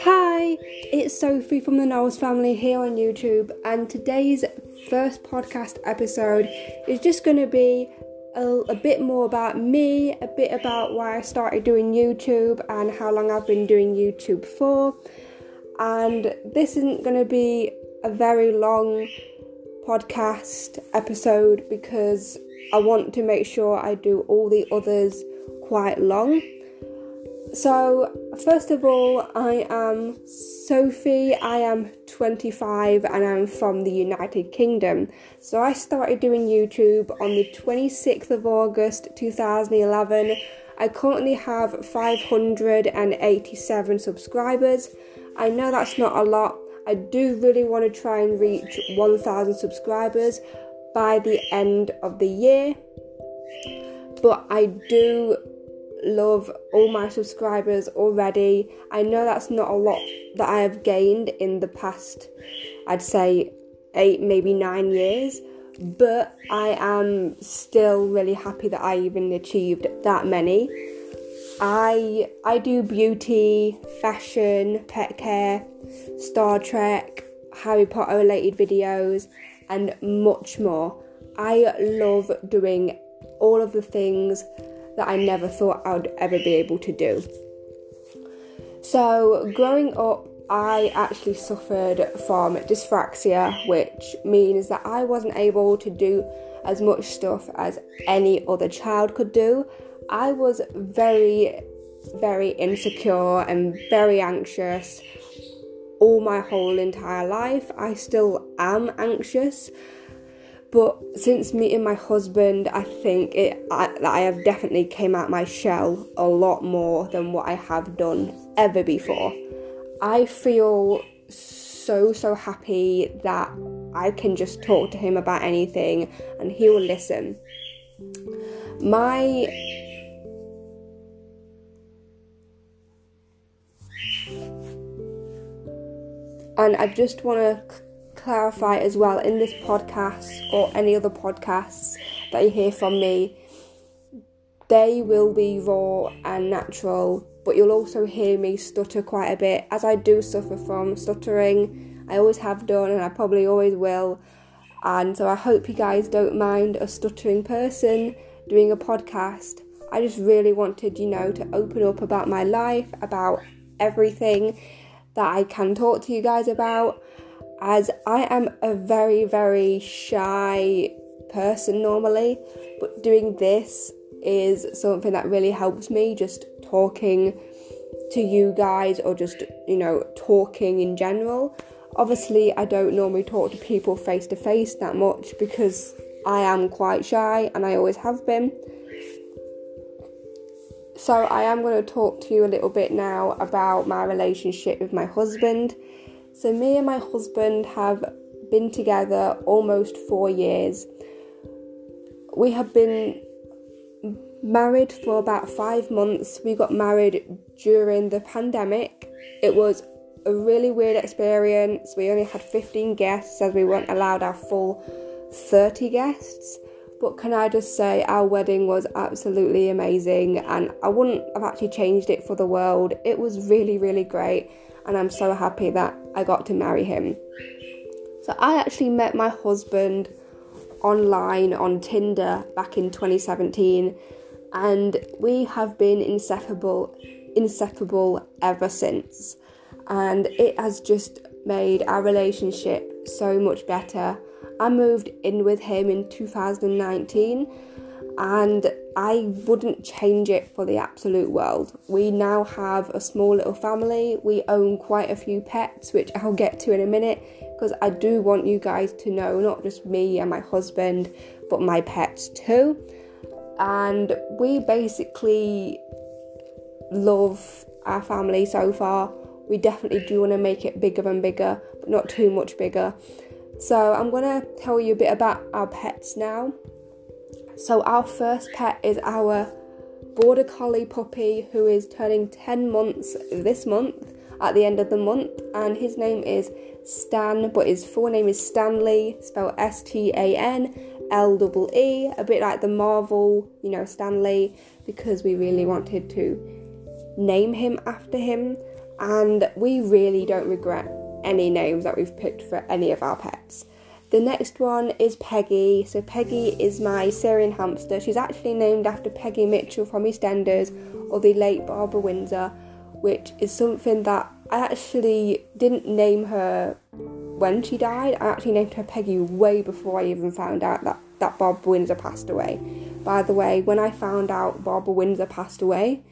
Hi, it's Sophie from the Knowles family here on YouTube, and today's first podcast episode is just going to be a, a, bit more about me, a bit about why I started doing YouTube, and how long I've been doing YouTube for. And this isn't going to be a very long podcast episode because I want to make sure I do all the others quite long. So, first of all, I am Sophie. I am 25 and I'm from the United Kingdom. So, I started doing YouTube on the 26th of August 2011. I currently have 587 subscribers. I know that's not a lot. I do really want to try and reach 1000 subscribers by the end of the year. But I do love all my subscribers already. I know that's not a lot that I have gained in the past, I'd say eight, maybe nine years, but I am still really happy that I even achieved that many. I I do beauty, fashion, pet care, Star Trek, Harry Potter related videos, and much more. I love doing all of the things that I never thought I would ever be able to do. So, growing up, I actually suffered from dyspraxia, which means that I wasn't able to do as much stuff as any other child could do. I was very, very insecure and very anxious all my whole entire life. I still am anxious, but since meeting my husband, I think it I, I have definitely came out my shell a lot more than what I have done ever before. I feel so so happy that I can just talk to him about anything and he will listen. My and I just want to clarify as well in this podcast or any other podcasts that you hear from me, they will be raw and natural, but you'll also hear me stutter quite a bit as I do suffer from stuttering. I always have done and I probably always will. And so I hope you guys don't mind a stuttering person doing a podcast. I just really wanted, you know, to open up about my life, about everything that I can talk to you guys about as I am a very, very shy person normally, but doing this is something that really helps me just talking to you guys or just, you know, talking in general. Obviously, I don't normally talk to people face to face that much because I am quite shy and I always have been. So, I am going to talk to you a little bit now about my relationship with my husband so, me and my husband have been together almost four years. We have been married for about five months. We got married during the pandemic. It was a really weird experience. We only had 15 guests as we weren't allowed our full 30 guests. But can I just say, our wedding was absolutely amazing, and I wouldn't have actually changed it for the world. It was really, really great and I'm so happy that I got to marry him. So I actually met my husband online on Tinder back in 2017 and we have been inseparable inseparable ever since and it has just made our relationship so much better. I moved in with him in 2019 and I wouldn't change it for the absolute world. We now have a small little family. We own quite a few pets, which I'll get to in a minute because I do want you guys to know not just me and my husband, but my pets too. And we basically love our family so far. We definitely do want to make it bigger and bigger, but not too much bigger. So, I'm to tell you a bit about our pets now. So, our first pet is our border collie puppy who is turning 10 months this month. at the end of the month, and his name is Stan, but his full name is Stanley, spelled S T A N L E E, a bit like the Marvel, you know, Stan Lee, because we really wanted to name him after him, and we really don't regret any names that we've picked for any of our pets. The next one is Peggy. So Peggy is my Syrian hamster. She's actually named after Peggy Mitchell from EastEnders or the late Barbara Windsor, which is something that I actually didn't name her when she died. I actually named her Peggy way before I even found out that, that Barbara Windsor passed away. By the way, when I found out Barbara Windsor passed away,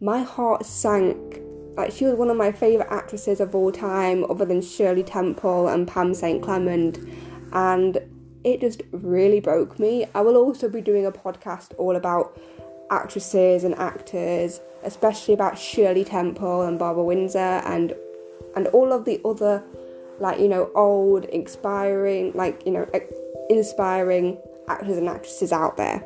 my heart sank. Like she was one of my favourite actresses of all time, other than Shirley Temple and Pam St. Clement, and it just really broke me. I will also be doing a podcast all about actresses and actors, especially about Shirley Temple and Barbara Windsor and and all of the other like you know old inspiring like you know inspiring actors and actresses out there.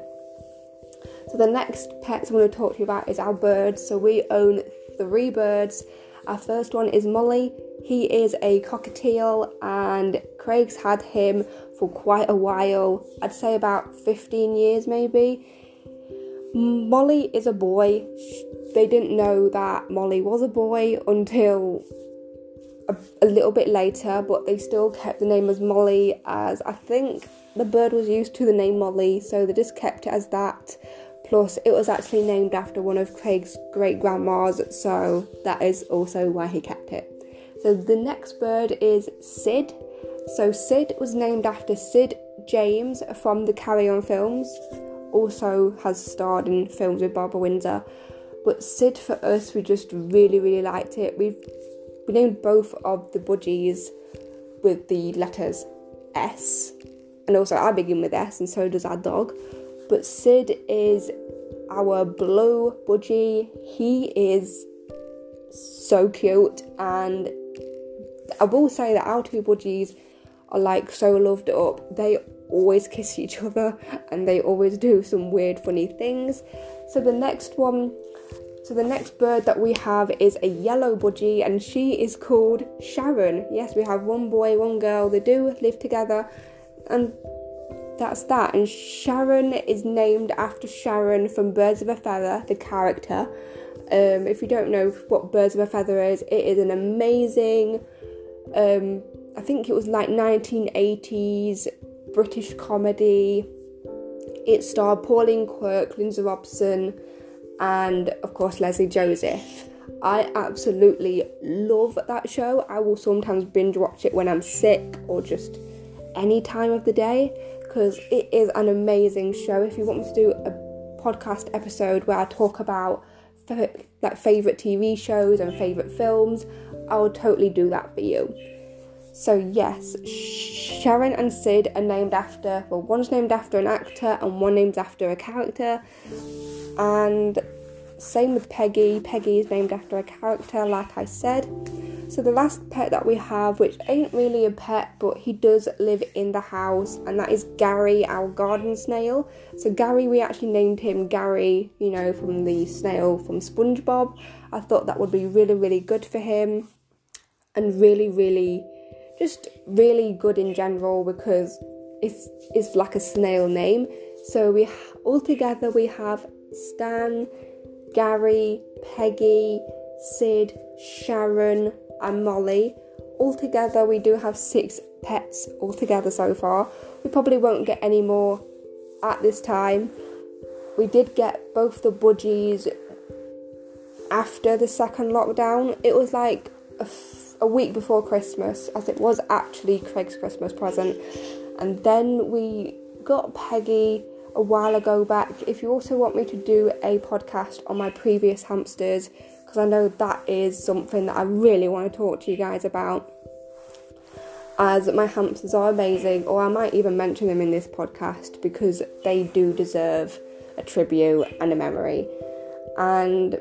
So the next pets I'm going to talk to you about is our birds. So we own three birds. Our first one is Molly. He is a cockatiel and Craig's had him for quite a while. I'd say about 15 years maybe. Molly is a boy. They didn't know that Molly was a boy until a, a, little bit later, but they still kept the name as Molly as I think the bird was used to the name Molly, so they just kept it as that. Plus, it was actually named after one of Craig's great grandmas, so that is also why he kept it. So the next bird is Sid. So Sid was named after Sid James from the Carry On films also has starred in films with Barbara Windsor. But Sid for us, we just really, really liked it. We've we named both of the budgies with the letters S, and also I begin with S, and so does our dog. But Sid is our blue budgie. He is so cute, and I will say that our two budgies are like so loved up. They always kiss each other and they always do some weird, funny things. So the next one, so the next bird that we have is a yellow budgie and she is called Sharon. Yes, we have one boy, one girl. They do live together and that's that. And Sharon is named after Sharon from Birds of a Feather, the character. Um, if you don't know what Birds of a Feather is, it is an amazing, um, I think it was like 1980s British comedy. It starred Pauline Quirk, Lindsay Robson, and of course Lesley Joseph. I absolutely love that show. I will sometimes binge watch it when I'm sick or just any time of the day because it is an amazing show. If you want me to do a podcast episode where I talk about like favorite TV shows and favorite films, I will totally do that for you. So, yes, Sharon and Sid are named after, well, one's named after an actor and one named after a character. And same with Peggy. Peggy is named after a character, like I said. So, the last pet that we have, which ain't really a pet, but he does live in the house, and that is Gary, our garden snail. So, Gary, we actually named him Gary, you know, from the snail from SpongeBob. I thought that would be really, really good for him and really, really just really good in general because it's it's like a snail name. So we all together we have Stan, Gary, Peggy, Sid, Sharon, and Molly. All together we do have six pets all together so far. We probably won't get any more at this time. We did get both the budgies after the second lockdown. It was like a f- a week before Christmas, as it was actually Craig's Christmas present. And then we got Peggy a while ago back. If you also want me to do a podcast on my previous hamsters, because I know that is something that I really want to talk to you guys about, as my hamsters are amazing, or I might even mention them in this podcast because they do deserve a tribute and a memory. And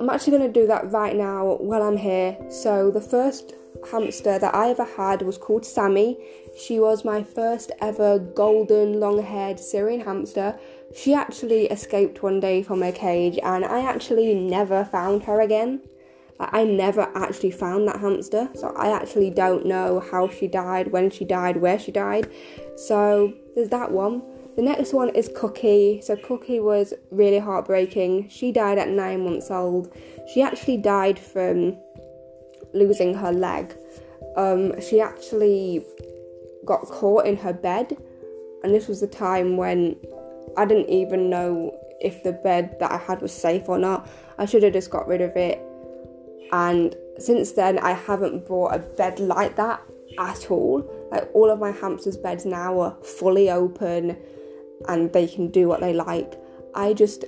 I'm actually going to do that right now while I'm here. So, the first hamster that I ever had was called Sammy. She was my first ever golden long haired Syrian hamster. She actually escaped one day from her cage, and I actually never found her again. I never actually found that hamster, so I actually don't know how she died, when she died, where she died. So there's that one. The next one is Cookie. So Cookie was really heartbreaking. She died at nine months old. She actually died from losing her leg. Um, she actually got caught in her bed, and this was the time when I didn't even know if the bed that I had was safe or not. I should have just got rid of it. And since then, I haven't bought a bed like that at all. Like all of my hamsters' beds now are fully open and they can do what they like. I just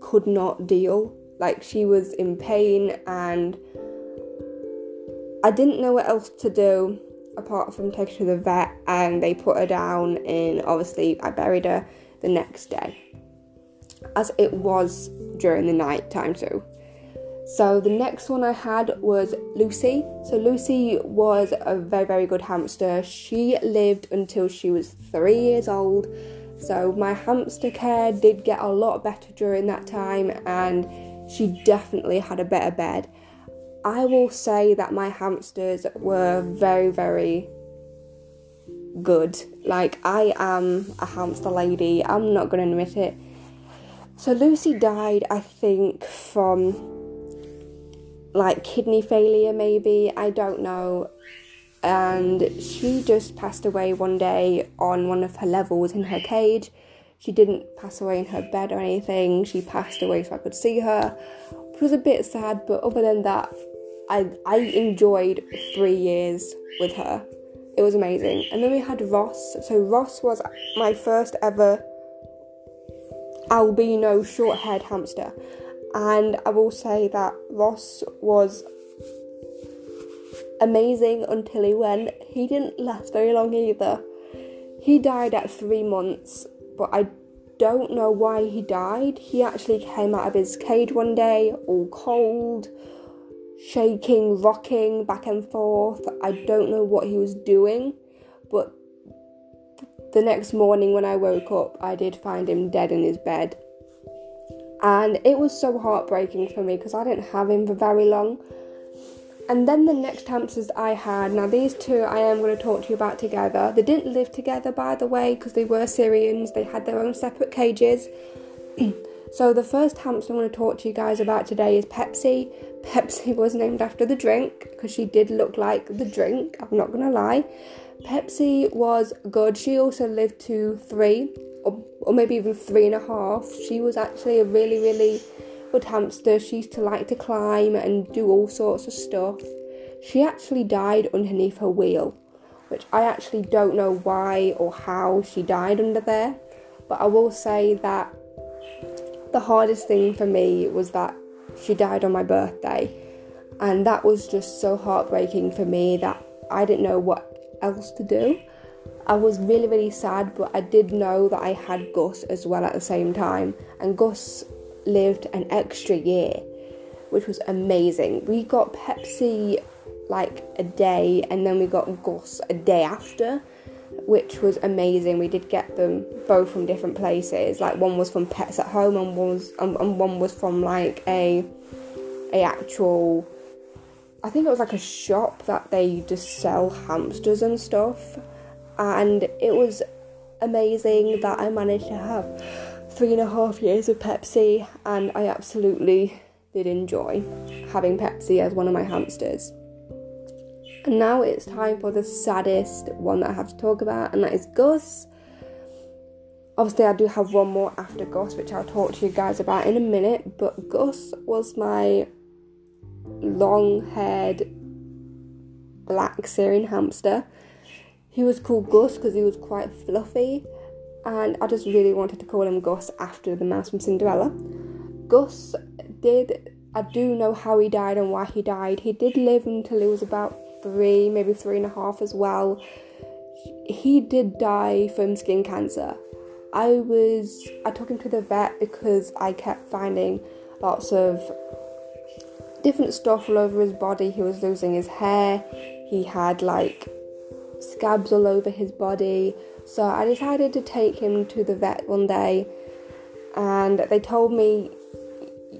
could not deal. Like she was in pain and I didn't know what else to do apart from take her to the vet and they put her down and obviously I buried her the next day as it was during the night time too. So the next one I had was Lucy. So Lucy was a very very good hamster. She lived until she was 3 years old. So my hamster care did get a lot better during that time and she definitely had a better bed. I will say that my hamsters were very, very good. Like, I am a hamster lady, I'm not to admit it. So, Lucy died, I think, from like kidney failure, maybe, I don't know. And she just passed away one day on one of her levels in her cage. She didn't pass away in her bed or anything, she passed away so I could see her, which was a bit sad, but other than that, I I enjoyed three years with her. It was amazing. And then we had Ross. So Ross was my first ever albino short-haired hamster. And I will say that Ross was amazing until he went. He didn't last very long either. He died at three months, but I don't know why he died. He actually came out of his cage one day all cold, shaking, rocking back and forth. I don't know what he was doing, but the next morning when I woke up, I did find him dead in his bed. And it was so heartbreaking for me because I didn't have him for very long. And then the next hamsters I had, now these two I am going to talk to you about together. They didn't live together, by the way, because they were Syrians. They had their own separate cages. so the first hamster I'm going to talk to you guys about today is Pepsi. Pepsi was named after the drink because she did look like the drink, I'm not gonna lie. Pepsi was good. She also lived to three, or, or maybe even three and a half. She was actually a really, really good hamster. She used to like to climb and do all sorts of stuff. She actually died underneath her wheel, which I actually don't know why or how she died under there. But I will say that the hardest thing for me was that she died on my birthday. And that was just so heartbreaking for me that I didn't know what else to do. I was really, really sad, but I did know that I had Gus as well at the same time. And Gus lived an extra year, which was amazing. We got Pepsi like a day, and then we got Gus a day after, which was amazing. We did get them both from different places. Like one was from Pets at Home, and one was and, and one was from like a a actual. I think it was like a shop that they just sell hamsters and stuff, and it was amazing that I managed to have three and a half years of Pepsi, and I absolutely did enjoy having Pepsi as one of my hamsters. And now it's time for the saddest one that I have to talk about, and that is Gus. Obviously, I do have one more after Gus, which I'll talk to you guys about in a minute. But Gus was my long haired black Syrian hamster. He was called Gus because he was quite fluffy, and I just really wanted to call him Gus after the mouse from Cinderella. Gus did, I do know how he died and why he died. He did live until he was about three, maybe three and a half as well. He did die from skin cancer. I was I took him to the vet because I kept finding lots of different stuff all over his body. He was losing his hair. He had like scabs all over his body. So I decided to take him to the vet one day and they told me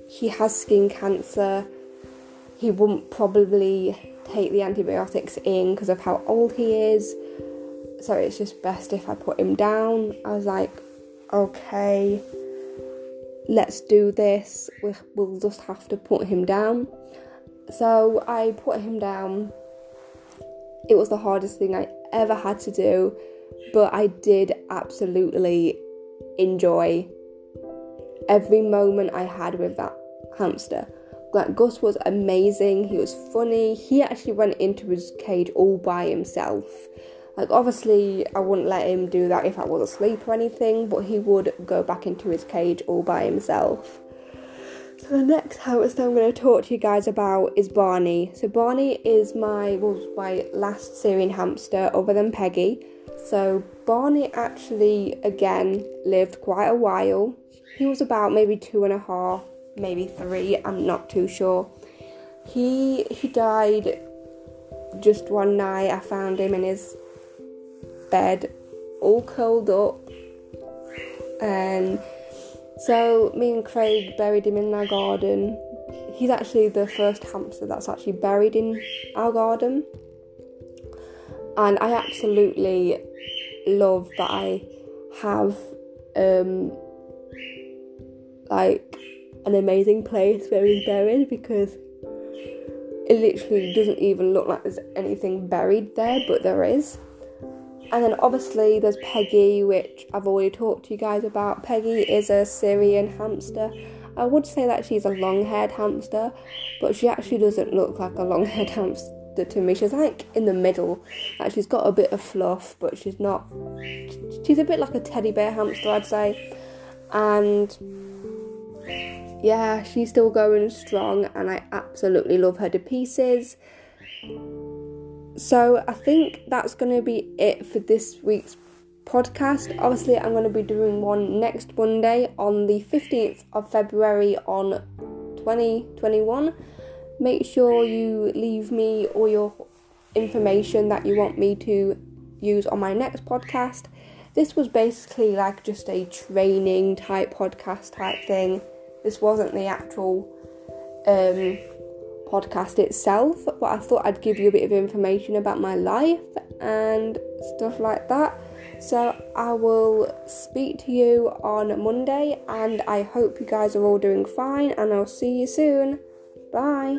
he has skin cancer he wouldn't probably take the antibiotics in because of how old he is. So it's just best if I put him down. I was like, okay, let's do this. We'll just have to put him down. So I put him down. It was the hardest thing I ever had to do, but I did absolutely enjoy every moment I had with that hamster. Like Gus was amazing, he was funny, he actually went into his cage all by himself. Like obviously I wouldn't let him do that if I was asleep or anything, but he would go back into his cage all by himself. So the next hamster I'm going to talk to you guys about is Barney. So Barney is my was my last Syrian hamster other than Peggy. So Barney actually again lived quite a while. He was about maybe two and a half, maybe three. I'm not too sure. He he died just one night. I found him in his bed, all curled up, and so me and Craig buried him in our garden. He's actually the first hamster that's actually buried in our garden, and I absolutely love that I have um, like an amazing place where he's buried because it literally doesn't even look like there's anything buried there, but there is. And then obviously there's Peggy, which I've already talked to you guys about. Peggy is a Syrian hamster. I would say that she's a long haired hamster, but she actually doesn't look like a long haired hamster to me. She's like in the middle. Like she's got a bit of fluff, but she's not. She's a bit like a teddy bear hamster, I'd say. And yeah, she's still going strong, and I absolutely love her to pieces. So I think that's going to be it for this week's podcast. Obviously, I'm going to be doing one next Monday on the 15th of February on 2021. Make sure you leave me all your information that you want me to use on my next podcast. This was basically like just a training type podcast type thing. This wasn't the actual um, podcast itself, but I thought I'd give you a bit of information about my life and stuff like that. So I will speak to you on Monday, and I hope you guys are all doing fine, and I'll see you soon. Bye.